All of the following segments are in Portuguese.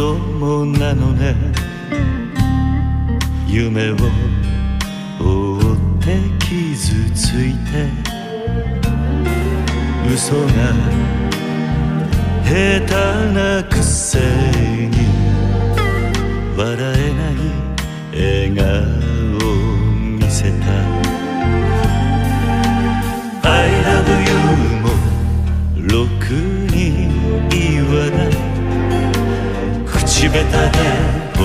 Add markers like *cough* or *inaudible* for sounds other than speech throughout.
友なのね口下手でほ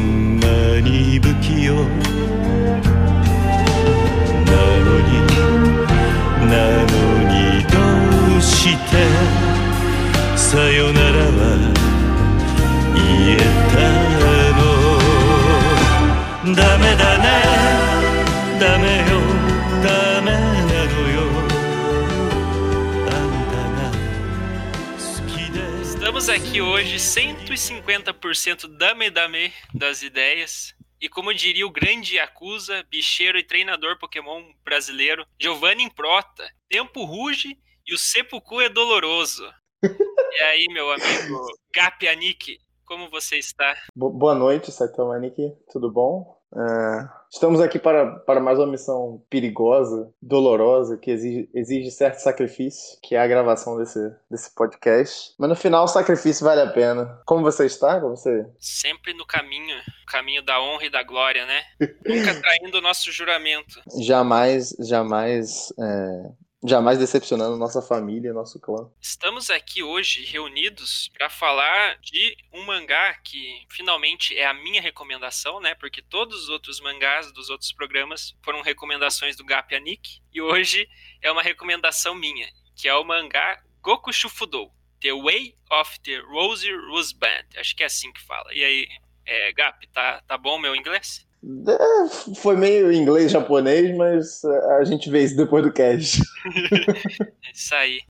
んまに不器用。なのになのにどうしてさよならは言えたの。ダメだねダメ Estamos aqui hoje 150% dame dame das ideias. E como diria o grande Yakuza, bicheiro e treinador Pokémon brasileiro, Giovanni Improta, tempo ruge e o seppuku é doloroso. e aí, meu amigo *laughs* Gapianik, como você está? Bo- Boa noite, Saitama Niki, tudo bom? É, estamos aqui para, para mais uma missão perigosa, dolorosa, que exige, exige certo sacrifício, que é a gravação desse, desse podcast. Mas no final o sacrifício vale a pena. Como você está? Como você... Sempre no caminho, caminho da honra e da glória, né? Nunca traindo o nosso juramento. *laughs* Jamais, jamais, é, jamais decepcionando nossa família, nosso clã. Estamos aqui hoje reunidos para falar de um mangá que finalmente é a minha recomendação, né? Porque todos os outros mangás dos outros programas foram recomendações do Gapianik e hoje é uma recomendação minha, que é o mangá Goku Shufudou, The Way of the Rosy Rose Band. Acho que é assim que fala. E aí, é, Gap, tá, tá bom meu inglês? É, foi meio inglês-japonês, mas a gente vê isso depois do cast. *laughs* É isso aí.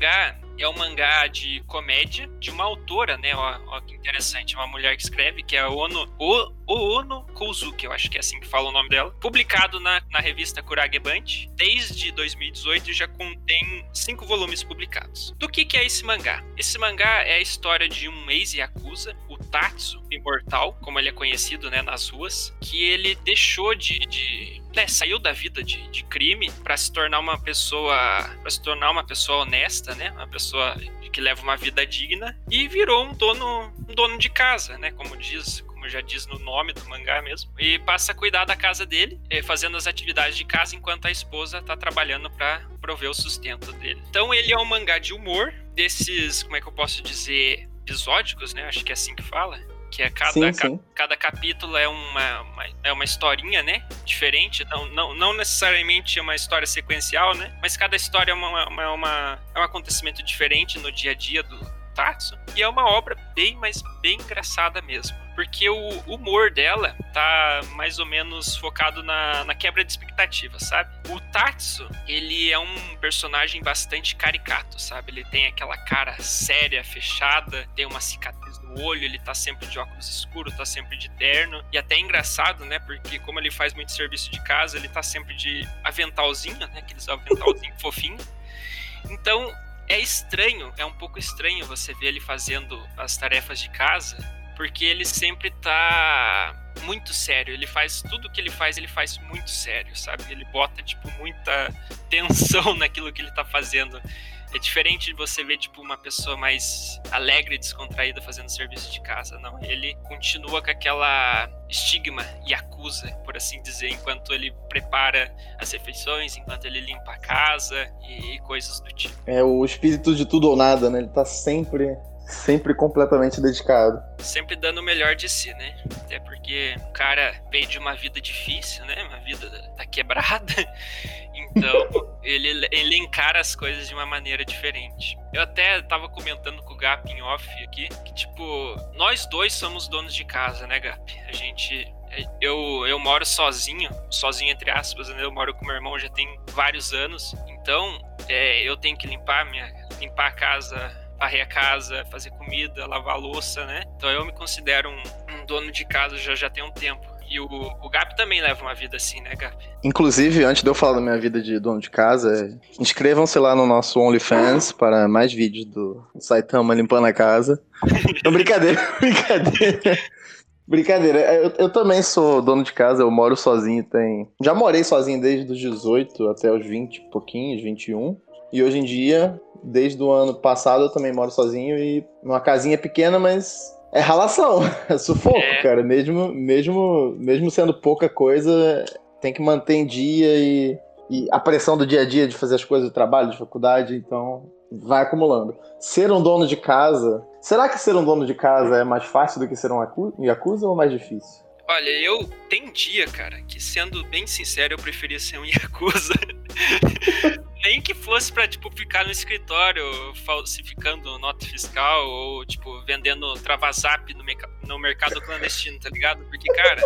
Mangá é um mangá de comédia de uma autora, né? Ó, ó que interessante, uma mulher que escreve, que é a Ono, o, Ono Kouzuki, eu acho que é assim que fala o nome dela. Publicado na, na revista Kuragebanchi, desde 2018 já contém cinco volumes publicados. Do que, que é esse mangá? Esse mangá é a história de um ex-yakuza, o Tatsu, imortal, como ele é conhecido né, nas ruas, que ele deixou de, de né, saiu da vida de, de crime para se tornar uma pessoa para se tornar uma pessoa honesta, né, uma pessoa que leva uma vida digna e virou um dono um dono de casa, né, como diz como já diz no nome do mangá mesmo, e passa a cuidar da casa dele, eh, fazendo as atividades de casa enquanto a esposa tá trabalhando para prover o sustento dele. Então ele é um mangá de humor desses, como é que eu posso dizer, episódicos, né? Acho que é assim que fala que é cada, Sim, ca- sim. cada capítulo é uma, uma- é uma historinha, né? Diferente, não, não, não necessariamente uma história sequencial, né? Mas cada história é, uma, uma, uma- é um acontecimento diferente no dia a dia do Tatsu. E é uma obra bem, mas bem engraçada mesmo. Porque o humor dela tá mais ou menos focado na, na quebra de expectativas, sabe? O Tatsu, ele é um personagem bastante caricato, sabe? Ele tem aquela cara séria, fechada, tem uma cicatriz no olho, ele tá sempre de óculos escuros, tá sempre de terno. E até é engraçado, né? Porque como ele faz muito serviço de casa, ele tá sempre de aventalzinho, né? Aqueles aventalzinho *laughs* fofinho. Então, é estranho, é um pouco estranho você ver ele fazendo as tarefas de casa, porque ele sempre tá muito sério. Ele faz tudo que ele faz, ele faz muito sério, sabe? Ele bota tipo muita *laughs* tensão *laughs* naquilo que ele tá fazendo. É diferente de você ver, tipo, uma pessoa mais alegre e descontraída fazendo serviço de casa. Não, ele continua com aquela estigma e acusa, por assim dizer, enquanto ele prepara as refeições, enquanto ele limpa a casa e coisas do tipo. É o espírito de tudo ou nada, né? Ele tá sempre, Sempre completamente dedicado. Sempre dando o melhor de si, né? Até porque o cara veio de uma vida difícil, né? Uma vida tá quebrada. *laughs* Então, ele, ele encara as coisas de uma maneira diferente. Eu até tava comentando com o Gap em off aqui, que tipo, nós dois somos donos de casa, né, Gap? A gente eu, eu moro sozinho, sozinho entre aspas, né? Eu moro com meu irmão já tem vários anos. Então, é, eu tenho que limpar minha limpar a casa, varrer a casa, fazer comida, lavar louça, né? Então eu me considero um, um dono de casa já já tem um tempo. E o, o Gap também leva uma vida assim, né, Gap? Inclusive, antes de eu falar da minha vida de dono de casa, inscrevam-se lá no nosso OnlyFans para mais vídeos do Saitama limpando a casa. *laughs* Não, brincadeira, *laughs* brincadeira. Brincadeira, eu, eu, também sou dono de casa, eu moro sozinho, tem. Já morei sozinho desde os 18 até os 20 pouquinhos, 21. E hoje em dia, desde o ano passado, eu também moro sozinho e numa casinha pequena, mas é ralação, *laughs* é sufoco, é. cara. Mesmo, mesmo, mesmo sendo pouca coisa, tem que manter em dia e, e a pressão do dia a dia de fazer as coisas do trabalho, de faculdade, então vai acumulando. Ser um dono de casa, será que ser um dono de casa é mais fácil do que ser um Yakuza ou mais difícil? Olha, eu tem dia, cara, que sendo bem sincero, eu preferia ser um *laughs* Yakuza. Nem que fosse pra, tipo, ficar no escritório falsificando nota fiscal ou, tipo, vendendo travazap no, no mercado clandestino, tá ligado? Porque, cara,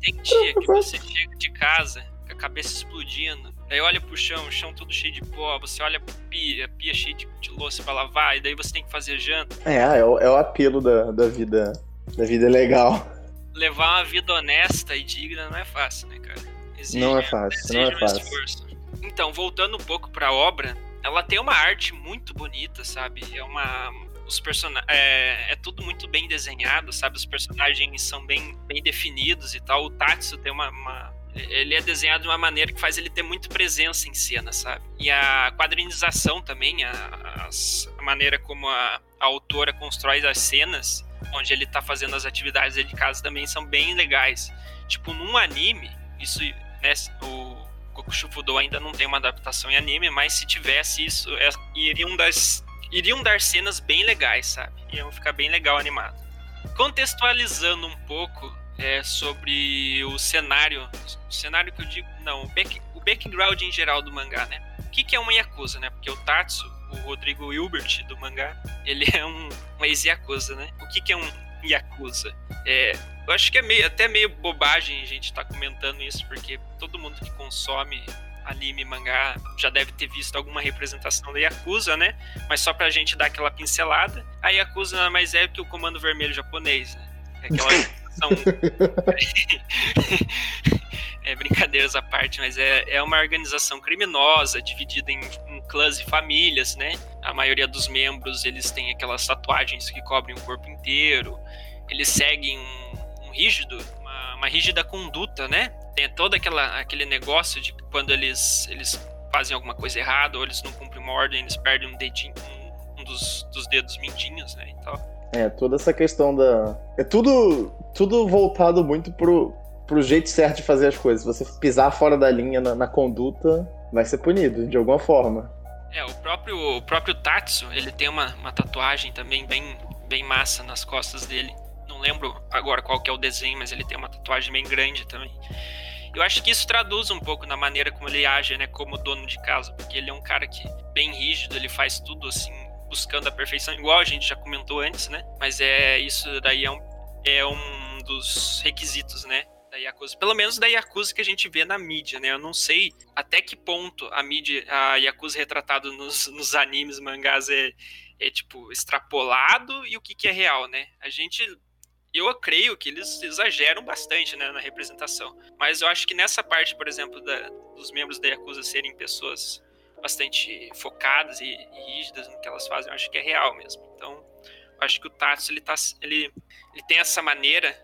tem dia que você chega de casa com a cabeça explodindo, Aí olha pro chão, o chão todo cheio de pó, você olha pro pia, a pia cheia de, de louça pra lavar, e daí você tem que fazer janta. É, é o, é o apelo da, da vida. Da vida legal levar uma vida honesta e digna não é fácil, né, cara? Exige, não é fácil, não é fácil. Esforço. Então, voltando um pouco pra obra, ela tem uma arte muito bonita, sabe? É uma. Os personagens. É, é, tudo muito bem desenhado, sabe? Os personagens são bem, bem definidos e tal. O Tatsu tem uma, uma ele é desenhado de uma maneira que faz ele ter muito presença em cena, sabe? E a quadrinização também, a, a maneira como a, a, autora constrói as cenas, onde ele tá fazendo as atividades dele de casa também são bem legais. Tipo, num anime, isso, né, o Kokushu Fudo ainda não tem uma adaptação em anime, mas se tivesse isso, é, iriam, das, iriam dar cenas bem legais, sabe? Iam ficar bem legal animado. Contextualizando um pouco é, sobre o cenário, o cenário que eu digo, não, o, back, o background em geral do mangá, né? O que, que é uma Yakuza, né? Porque o Tatsu, o Rodrigo Hilbert do mangá, ele *laughs* é um, um ex-Yakuza, né? O que, que é um Yakuza? É, eu acho que é meio, até meio bobagem a gente estar tá comentando isso, porque todo mundo que consome anime, mangá, já deve ter visto alguma representação da Yakuza, né? Mas só pra gente dar aquela pincelada, a Yakuza nada mais é que o Comando Vermelho japonês, né? É aquela *laughs* são *laughs* é, brincadeiras à parte, mas é, é uma organização criminosa dividida em, em, clãs e famílias, né? A maioria dos membros eles têm aquelas tatuagens que cobrem o corpo inteiro. Eles seguem um, um rígido, uma, uma, rígida conduta, né? Tem todo aquela, aquele negócio de quando eles, eles fazem alguma coisa errada ou eles não cumprem uma ordem, eles perdem um dedinho, um, um dos, dos dedos mindinhos, né? Então, é, toda essa questão da. É tudo, tudo voltado muito pro, pro jeito certo de fazer as coisas. Se você pisar fora da linha na, na conduta, vai ser punido, de alguma forma. É, o próprio, o próprio Tatsu, ele tem uma, uma tatuagem também bem, bem massa nas costas dele. Não lembro agora qual que é o desenho, mas ele tem uma tatuagem bem grande também. Eu acho que isso traduz um pouco na maneira como ele age, né, como dono de casa, porque ele é um cara que bem rígido, ele faz tudo assim buscando a perfeição, igual a gente já comentou antes, né? Mas é isso daí é um, é um dos requisitos, né? Da Yakuza. Pelo menos da Yakuza que a gente vê na mídia, né? Eu não sei até que ponto a mídia, a Yakuza retratado nos, *laughs* nos animes, mangás é, é tipo extrapolado e o que, que é real, né? A gente eu creio que eles exageram bastante né, na representação. Mas eu acho que nessa parte, por exemplo, da, dos membros da Yakuza serem pessoas bastante focadas e, e, rígidas no que elas fazem, eu acho que é real mesmo. Então, eu acho que o Tatsu, ele, tá, ele, ele tem essa maneira,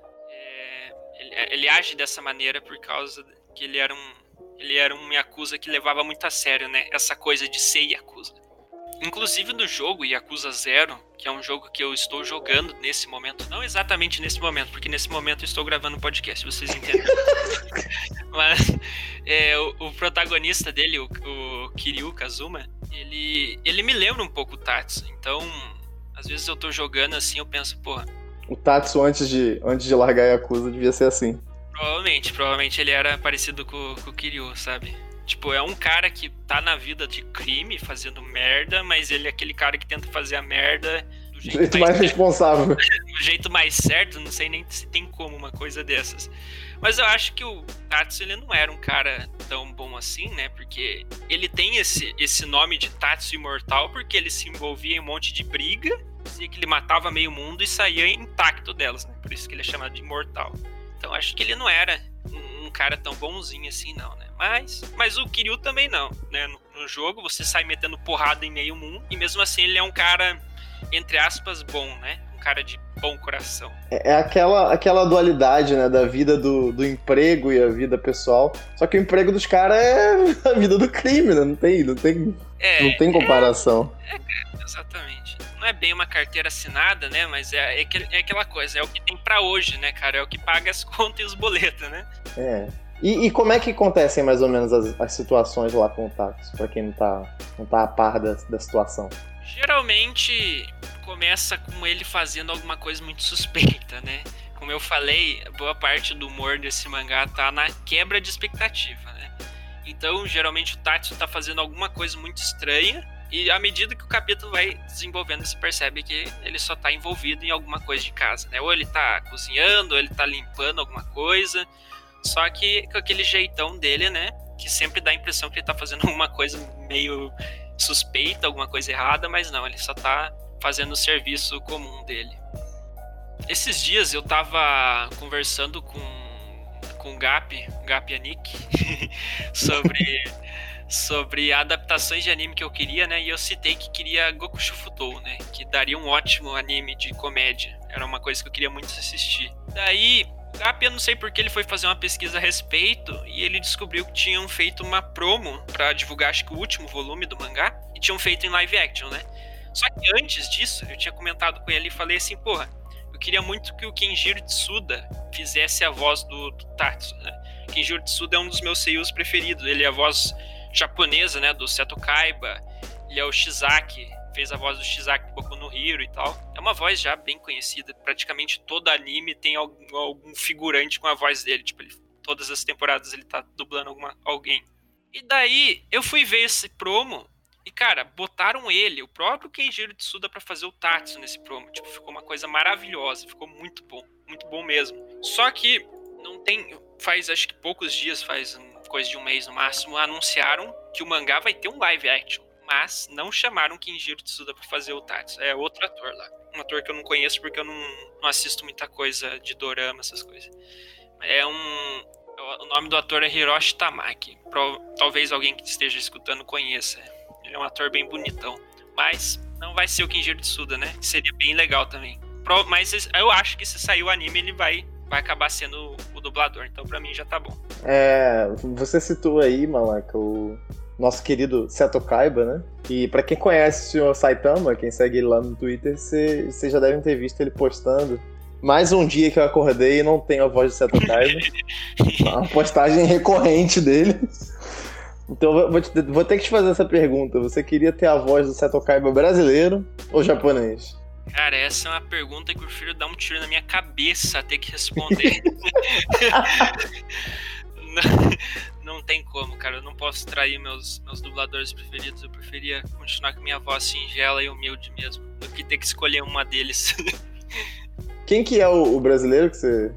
ele, ele, age dessa maneira por causa que ele era um ele era um Yakuza que levava muito a sério, né, essa coisa de ser Yakuza. Inclusive no jogo Yakuza Zero, que é um jogo que eu estou jogando nesse momento, não exatamente nesse momento, porque nesse momento eu estou gravando um podcast, vocês entendem. *laughs* Mas é, o, o, protagonista dele, o, o, Kiryu Kazuma, ele, ele me lembra um pouco o Tatsu. Então, Às vezes eu tô jogando assim, eu penso, porra. O Tatsu antes de, antes de largar a Yakuza devia ser assim. Provavelmente, provavelmente ele era parecido com, com o Kiryu, sabe? Tipo, é um cara que tá na vida de crime, fazendo merda, mas ele é aquele cara que tenta fazer a merda do jeito, jeito mais, mais responsável. *laughs* do jeito mais certo, não sei nem se tem como uma coisa dessas. Mas eu acho que o Tatsu ele não era um cara tão bom assim, né? Porque ele tem esse, esse nome de Tatsu Imortal porque ele se envolvia em um monte de briga, dizia que ele matava meio mundo e saía intacto delas, né? Por isso que ele é chamado de Imortal. Então acho que ele não era um cara tão bonzinho assim, não, né? Mas, mas o Kiryu também não, né? No, no jogo você sai metendo porrada em meio mundo e mesmo assim ele é um cara, entre aspas, bom, né? cara de bom coração. É, é aquela, aquela dualidade, né, da vida do, do emprego e a vida pessoal. Só que o emprego dos caras é *laughs* a vida do crime, né? Não tem, não tem, é, não tem comparação. É, é, exatamente. Não é bem uma carteira assinada, né? Mas é, é, é aquela coisa, é o que tem para hoje, né, cara? É o que paga as *laughs* contas e os boletos, né? É. E, e, como é que acontecem mais ou menos as, as situações lá com o táxi, pra quem não tá, não tá a par da, da situação? Geralmente começa com ele fazendo alguma coisa muito suspeita, né? Como eu falei, boa parte do humor desse mangá tá na quebra de expectativa, né? Então, geralmente o Tatsu tá fazendo alguma coisa muito estranha e à medida que o capítulo vai desenvolvendo, se percebe que ele só tá envolvido em alguma coisa de casa, né? Ou ele tá cozinhando, ou ele tá limpando alguma coisa. Só que com aquele jeitão dele, né? Que sempre dá a impressão que ele tá fazendo *laughs* alguma coisa meio suspeita, alguma coisa errada, mas não, ele só tá fazendo o serviço comum dele. Esses dias eu tava conversando com, com o Gap, Gap Yannick, *laughs* sobre, sobre adaptações de anime que eu queria, né? E eu citei que queria Goku Shufutou, né? Que daria um ótimo anime de comédia. Era uma coisa que eu queria muito assistir. Daí, Gap, eu não sei porque ele foi fazer uma pesquisa a respeito e ele descobriu que tinham feito uma promo para divulgar, acho que o último volume do mangá, e tinham feito em live action, né? Só que antes disso, eu tinha comentado com ele e falei assim, porra, eu queria muito que o Kenjiro Tsuda fizesse a voz do, do Tatsu, né? Kenjiro Tsuda é um dos meus seiyus preferidos. Ele é a voz japonesa, né, do Seto Kaiba. Ele é o Shizaki, fez a voz do Shizaki Boku no Hero e tal. É uma voz já bem conhecida. Praticamente todo anime tem algum, algum figurante com a voz dele. Tipo, ele, todas as temporadas ele tá dublando alguma, alguém. E daí, eu fui ver esse promo e, cara, botaram ele, o próprio Kenjiro Tsuda, para fazer o Tatsu nesse promo. Tipo, ficou uma coisa maravilhosa, ficou muito bom, muito bom mesmo. Só que não tem. Faz acho que poucos dias, faz coisa de um mês no máximo, anunciaram que o mangá vai ter um live action. Mas não chamaram Kenjiro Tsuda pra fazer o Tatsu. É outro ator lá. Um ator que eu não conheço porque eu não, não assisto muita coisa de dorama, essas coisas. É um. O nome do ator é Hiroshi Tamaki. Pro, talvez alguém que esteja escutando conheça. Ele é um ator bem bonitão. Mas não vai ser o Kenjiro Tsuda, né? Seria bem legal também. Mas eu acho que se sair o anime, ele vai, vai acabar sendo o dublador. Então pra mim já tá bom. É, você citou aí, Malaka, o nosso querido Seto Kaiba, né? E para quem conhece o senhor Saitama, quem segue ele lá no Twitter, vocês já devem ter visto ele postando. Mais um dia que eu acordei e não tenho a voz do Seto Kaiba. *laughs* uma postagem recorrente dele. Então vou, te, vou, ter que te fazer essa pergunta. Você queria ter a voz do Seto Kaiba brasileiro ou japonês? Cara, essa é uma pergunta que eu prefiro dar um tiro na minha cabeça a ter que responder. *laughs* não, não, tem como, cara. Eu não posso trair meus, meus dubladores preferidos. Eu preferia continuar com minha voz singela e humilde mesmo, do que ter que escolher uma deles. *laughs* Quem que é o, o brasileiro que você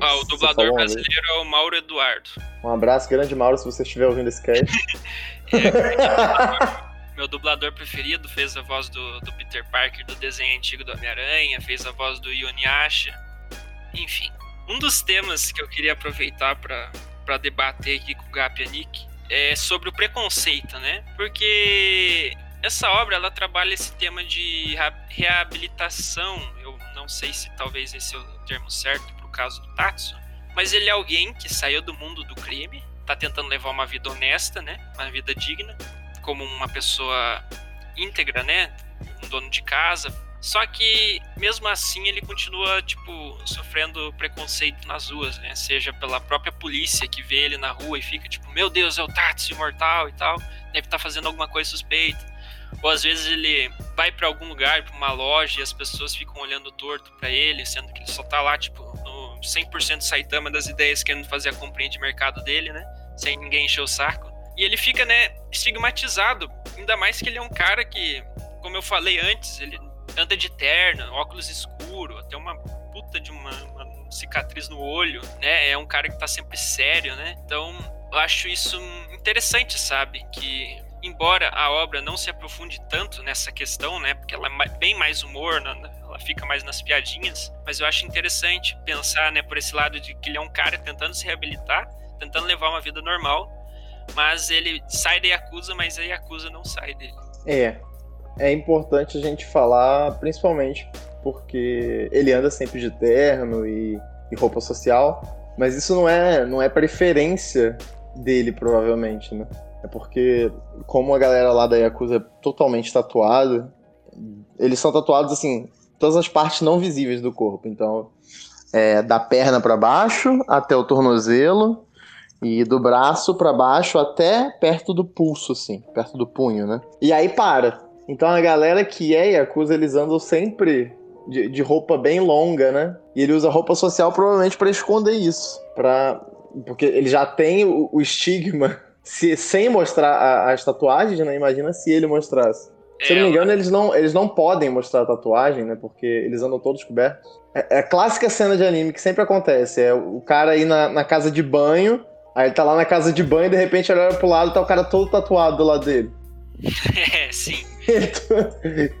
ah, o dublador brasileiro é o Mauro Eduardo. Um abraço grande, Mauro, se você estiver ouvindo esse cast. *laughs* é, meu dublador preferido fez a voz do, do Peter Parker do desenho antigo do Homem-Aranha, fez a voz do Yoniasha. Enfim, um dos temas que eu queria aproveitar para debater aqui com o Gap a Nick é sobre o preconceito, né? Porque essa obra ela trabalha esse tema de reabilitação. Eu não sei se talvez esse é o termo certo caso do Tatsu, mas ele é alguém que saiu do mundo do crime, tá tentando levar uma vida honesta, né? Uma vida digna, como uma pessoa íntegra, né? Um dono de casa. Só que mesmo assim ele continua tipo sofrendo preconceito nas ruas, né? Seja pela própria polícia que vê ele na rua e fica tipo, meu Deus, é o Tatsu imortal e tal, deve estar tá fazendo alguma coisa suspeita. Ou às vezes ele vai para algum lugar, para uma loja, e as pessoas ficam olhando torto para ele, sendo que ele só tá lá, tipo, no 100% Saitama das ideias, querendo fazer a comprinha de mercado dele, né? Sem ninguém encher o saco. E ele fica, né, estigmatizado. Ainda mais que ele é um cara que, como eu falei antes, ele anda de terno, óculos escuro, até uma puta de uma, uma cicatriz no olho, né? É um cara que tá sempre sério, né? Então, eu acho isso interessante, sabe? Que embora a obra não se aprofunde tanto nessa questão, né? Porque ela é bem mais humor, né, ela fica mais nas piadinhas, mas eu acho interessante pensar, né, por esse lado de que ele é um cara tentando se reabilitar, tentando levar uma vida normal, mas ele sai da Yakuza, mas a Yakuza não sai dele. É. É importante a gente falar, principalmente porque ele anda sempre de terno e, e roupa social, mas isso não é, não é preferência dele, provavelmente, né? É porque, como a galera lá da Yakuza é totalmente tatuada, eles são tatuados assim, todas as partes não visíveis do corpo. Então, é, da perna para baixo até o tornozelo e do braço para baixo até perto do pulso, assim, perto do punho, né? E aí para. Então a galera que é Yakuza, eles andam sempre de, de roupa bem longa, né? E ele usa roupa social provavelmente para esconder isso. Pra, porque ele já tem o, o estigma *laughs* se, sem mostrar a, as tatuagens, né? Imagina se ele mostrasse. Se eu não me engano, eles não, eles não podem mostrar a tatuagem, né? Porque eles andam todos cobertos. É, é a clássica cena de anime que sempre acontece. É o cara aí na, na casa de banho, aí ele tá lá na casa de banho e de repente ele olha pro lado e tá o cara todo tatuado do lado dele. *laughs* É, sim. *laughs*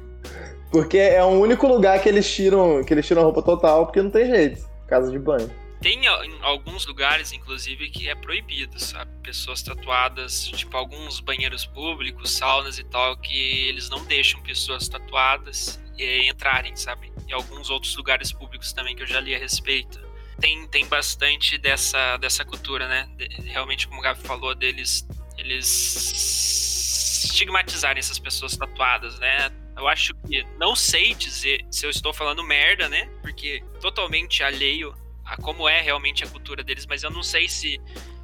porque é o único lugar que eles tiram que eles tiram a roupa total, porque não tem jeito. Casa de banho. Tem em alguns lugares, inclusive, que é proibido, sabe? Pessoas tatuadas, tipo alguns banheiros públicos, saunas e tal, que eles não deixam pessoas tatuadas eh, entrarem, sabe? E alguns outros lugares públicos também que eu já li a respeito. Tem, tem bastante dessa, dessa cultura, né? De, realmente, como o Gabi falou, deles eles estigmatizarem essas pessoas tatuadas, né? Eu acho que não sei dizer se eu estou falando merda, né? Porque totalmente alheio a como é realmente a cultura deles, mas eu não sei se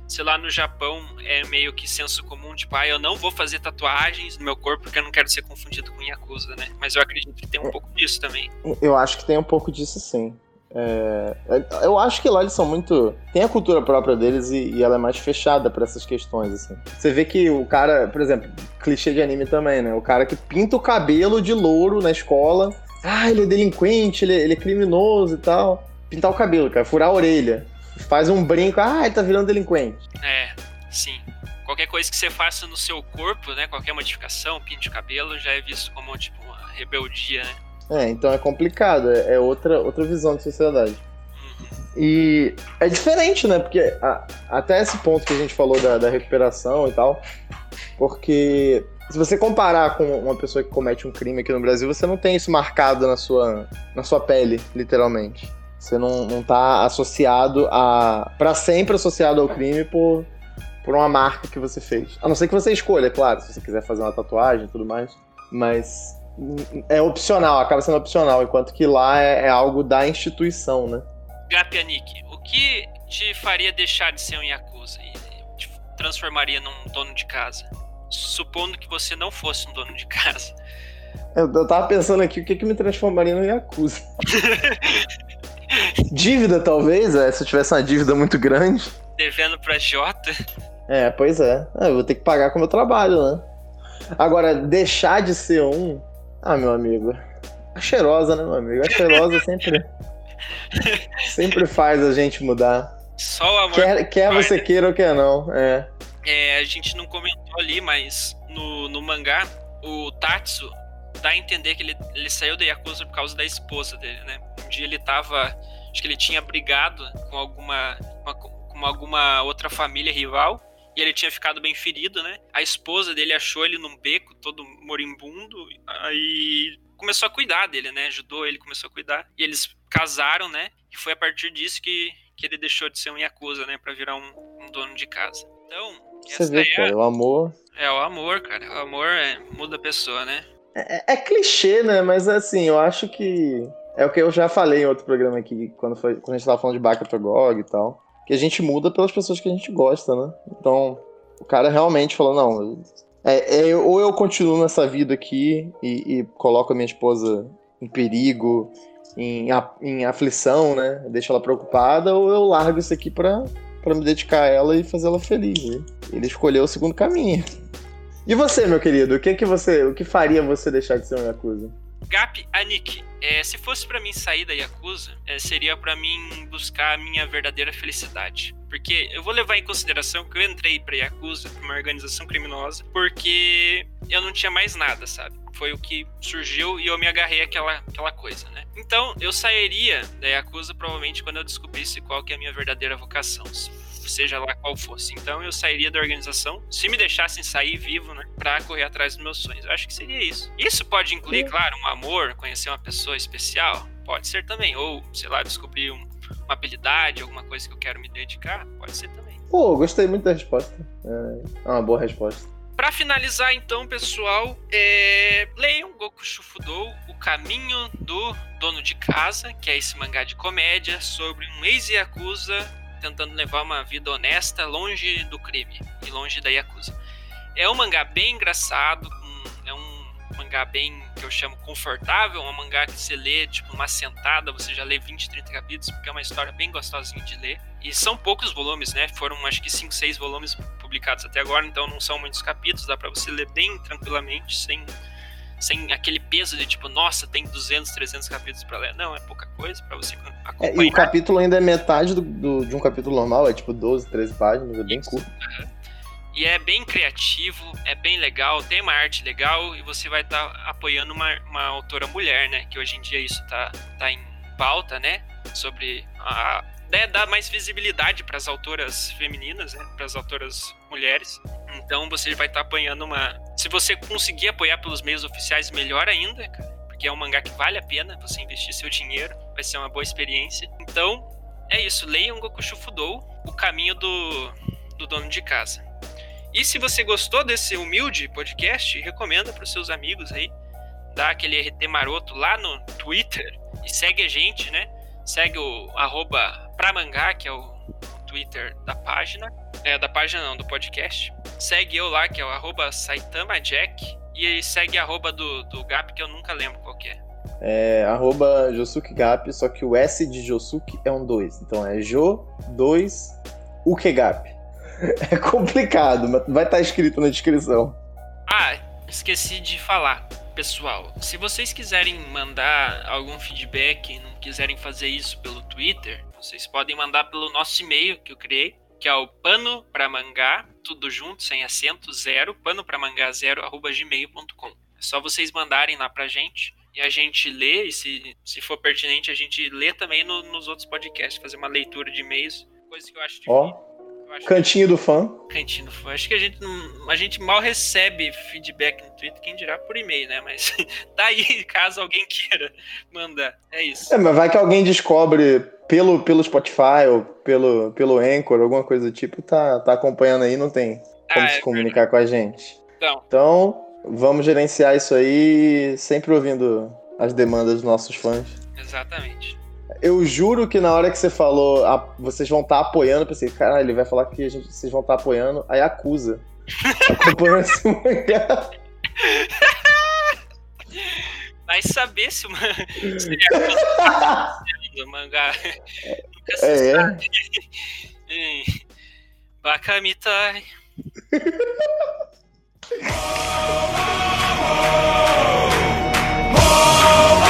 se lá no Japão é meio que senso comum, tipo, ah, eu não vou fazer tatuagens no meu corpo porque eu não quero ser confundido com Yakuza, né? Mas eu acredito que tem um pouco disso também. Eu acho que tem um pouco disso sim. É, eu acho que lá eles são muito. Tem a cultura própria deles e, e ela é mais fechada para essas questões, assim. Você vê que o cara, por exemplo, clichê de anime também, né? O cara que pinta o cabelo de louro na escola. Ah, ele é delinquente, ele, é, ele é criminoso e tal pintar o cabelo, cara, furar a orelha. Faz um brinco, ah, ele tá virando delinquente. É, sim. Qualquer coisa que você faça no seu corpo, né? Qualquer modificação, pinte o cabelo, já é visto como tipo uma rebeldia, né? É, então é complicado, é, é outra, outra visão de sociedade. E é diferente, né? Porque a, até esse ponto que a gente falou da, da recuperação e tal, porque se você comparar com uma pessoa que comete um crime aqui no Brasil, você não tem isso marcado na sua, na sua pele, literalmente. Você não, não tá associado a. para sempre associado ao crime por, por uma marca que você fez. A não ser que você escolha, é claro, se você quiser fazer uma tatuagem e tudo mais. Mas é opcional, acaba sendo opcional, enquanto que lá é, é algo da instituição, né? Gapianik, o que te faria deixar de ser um Yakuza e te transformaria num dono de casa? Supondo que você não fosse um dono de casa. Eu, eu tava pensando aqui o que, que me transformaria no Yakuza. *laughs* dívida, talvez, é, se eu tivesse uma dívida muito grande. Devendo pra Jota. É, pois é. é. Eu vou ter que pagar com o meu trabalho, né? Agora, deixar de ser um. Ah, meu amigo. A cheirosa, né, meu amigo? A cheirosa *laughs* sempre. sempre faz a gente mudar. Só o amor. Quer, quer você queira ou quer não. É. é. A gente não comentou ali, mas no, no mangá, o Tatsu dá a entender que ele, ele saiu da Yakuza por causa da esposa dele, né? Um dia ele tava. Acho que ele tinha brigado com alguma, uma, com alguma outra família rival. E ele tinha ficado bem ferido, né? A esposa dele achou ele num beco, todo moribundo. Aí começou a cuidar dele, né? Ajudou ele, começou a cuidar. E eles casaram, né? E foi a partir disso que, que ele deixou de ser um Yakuza, né? Pra virar um, um dono de casa. Então, Você vê, é, cara, o amor. É, o amor, cara. O amor é, muda a pessoa, né? É, é, clichê, né? Mas assim, eu acho que. É o que eu já falei em outro programa aqui, quando, foi, quando a gente tava falando de Baka e tal. Que a gente muda pelas pessoas que a gente gosta, né? Então, o cara realmente falou: não, É, é, ou eu continuo nessa vida aqui e, e coloco a minha esposa em perigo, em, em aflição, né? Deixo ela preocupada, ou eu largo isso aqui pra, pra me dedicar a ela e fazer ela feliz. Né? Ele escolheu o segundo caminho. E você, meu querido, o que que você, o que faria você deixar de ser um Yakuza? Gap Anik, é, se fosse para mim sair da Yakuza, é, seria para mim buscar a minha verdadeira felicidade. Porque eu vou levar em consideração que eu entrei pra Yakuza, pra uma organização criminosa, porque eu não tinha mais nada, sabe? Foi o que surgiu e eu me agarrei àquela, àquela coisa, né? Então, eu sairia da Yakuza provavelmente quando eu descobrisse qual que é a minha verdadeira vocação seja lá qual fosse. Então eu sairia da organização, se me deixassem sair vivo, né, pra correr atrás dos meus sonhos. Eu acho que seria isso. Isso pode incluir, claro, um amor, conhecer uma pessoa especial, pode ser também. Ou, sei lá, descobrir um, uma habilidade, alguma coisa que eu quero me dedicar, pode ser também. Pô, gostei muito da resposta. É uma boa resposta. Para finalizar, então, pessoal, é... leiam Goku Shufudou, O Caminho do Dono de Casa, que é esse mangá de comédia sobre um ex-yakuza tentando levar uma vida honesta longe do crime e longe da Yakuza. É um mangá bem engraçado, é um mangá bem que eu chamo confortável, um mangá que você lê tipo uma sentada, você já lê 20, 30 capítulos, porque é uma história bem gostosinha de ler. E são poucos volumes, né? Foram acho que 5, 6 volumes publicados até agora, então não são muitos capítulos, dá para você ler bem tranquilamente, sem sem aquele peso de tipo, nossa, tem 200, 300 capítulos para ler. Não, é pouca coisa para você acompanhar. É, e o capítulo ainda é metade do, do, de um capítulo normal, é tipo 12, 13 páginas, é bem Isso. curto. Uhum. E é bem criativo, é bem legal, tem uma arte legal e você vai estar tá apoiando uma, uma autora mulher, né? Que hoje em dia isso tá, tá em pauta, né? Sobre a né, dar mais visibilidade para as autoras femininas, né, para as autoras mulheres. Então você vai estar tá apoiando uma. Se você conseguir apoiar pelos meios oficiais, melhor ainda, cara. Porque é um mangá que vale a pena você investir seu dinheiro, vai ser uma boa experiência. Então, é isso. Leiam Goku Shufudou, o caminho do, do dono de casa. E se você gostou desse humilde podcast, recomenda para os seus amigos aí. Dá aquele RT maroto lá no Twitter e segue a gente, né? Segue o arroba Pramangá, que é o Twitter da página. É, da página não, do podcast. Segue eu lá, que é o arroba SaitamaJack. E segue a arroba do, do Gap, que eu nunca lembro qual que é. É arroba Josuke Gap, só que o S de Josuke é um 2. Então é Jo 2 Ukegap. *laughs* É complicado, mas vai estar escrito na descrição. Ah, esqueci de falar pessoal, se vocês quiserem mandar algum feedback, não quiserem fazer isso pelo Twitter, vocês podem mandar pelo nosso e-mail que eu criei, que é o pano para mangá, tudo junto, sem acento, zero, pano para mangá zero, arroba gmail.com. É só vocês mandarem lá pra gente e a gente lê, e se, se for pertinente, a gente lê também no, nos outros podcasts, fazer uma leitura de e-mails, coisa que eu acho difícil. Oh. Cantinho do fã. Cantinho do fã. Acho que a gente, a gente mal recebe feedback no Twitter, quem dirá por e-mail, né? Mas *laughs* tá aí, caso alguém queira mandar. É isso. É, mas vai que alguém descobre pelo, pelo Spotify ou pelo, pelo Anchor, alguma coisa do tipo, tá, tá acompanhando aí, não tem como ah, se é comunicar verdade. com a gente. Então. então, vamos gerenciar isso aí, sempre ouvindo as demandas dos nossos fãs. Exatamente. Eu juro que na hora que você falou, a, vocês vão estar tá apoiando, eu pensei, caralho, ele vai falar que gente, vocês vão estar tá apoiando, aí acusa. *laughs* Acompanhando esse mangá. Vai saber se o mangá. Nunca se é, sabe. É. Bakamitai. oh, *laughs* oh, oh,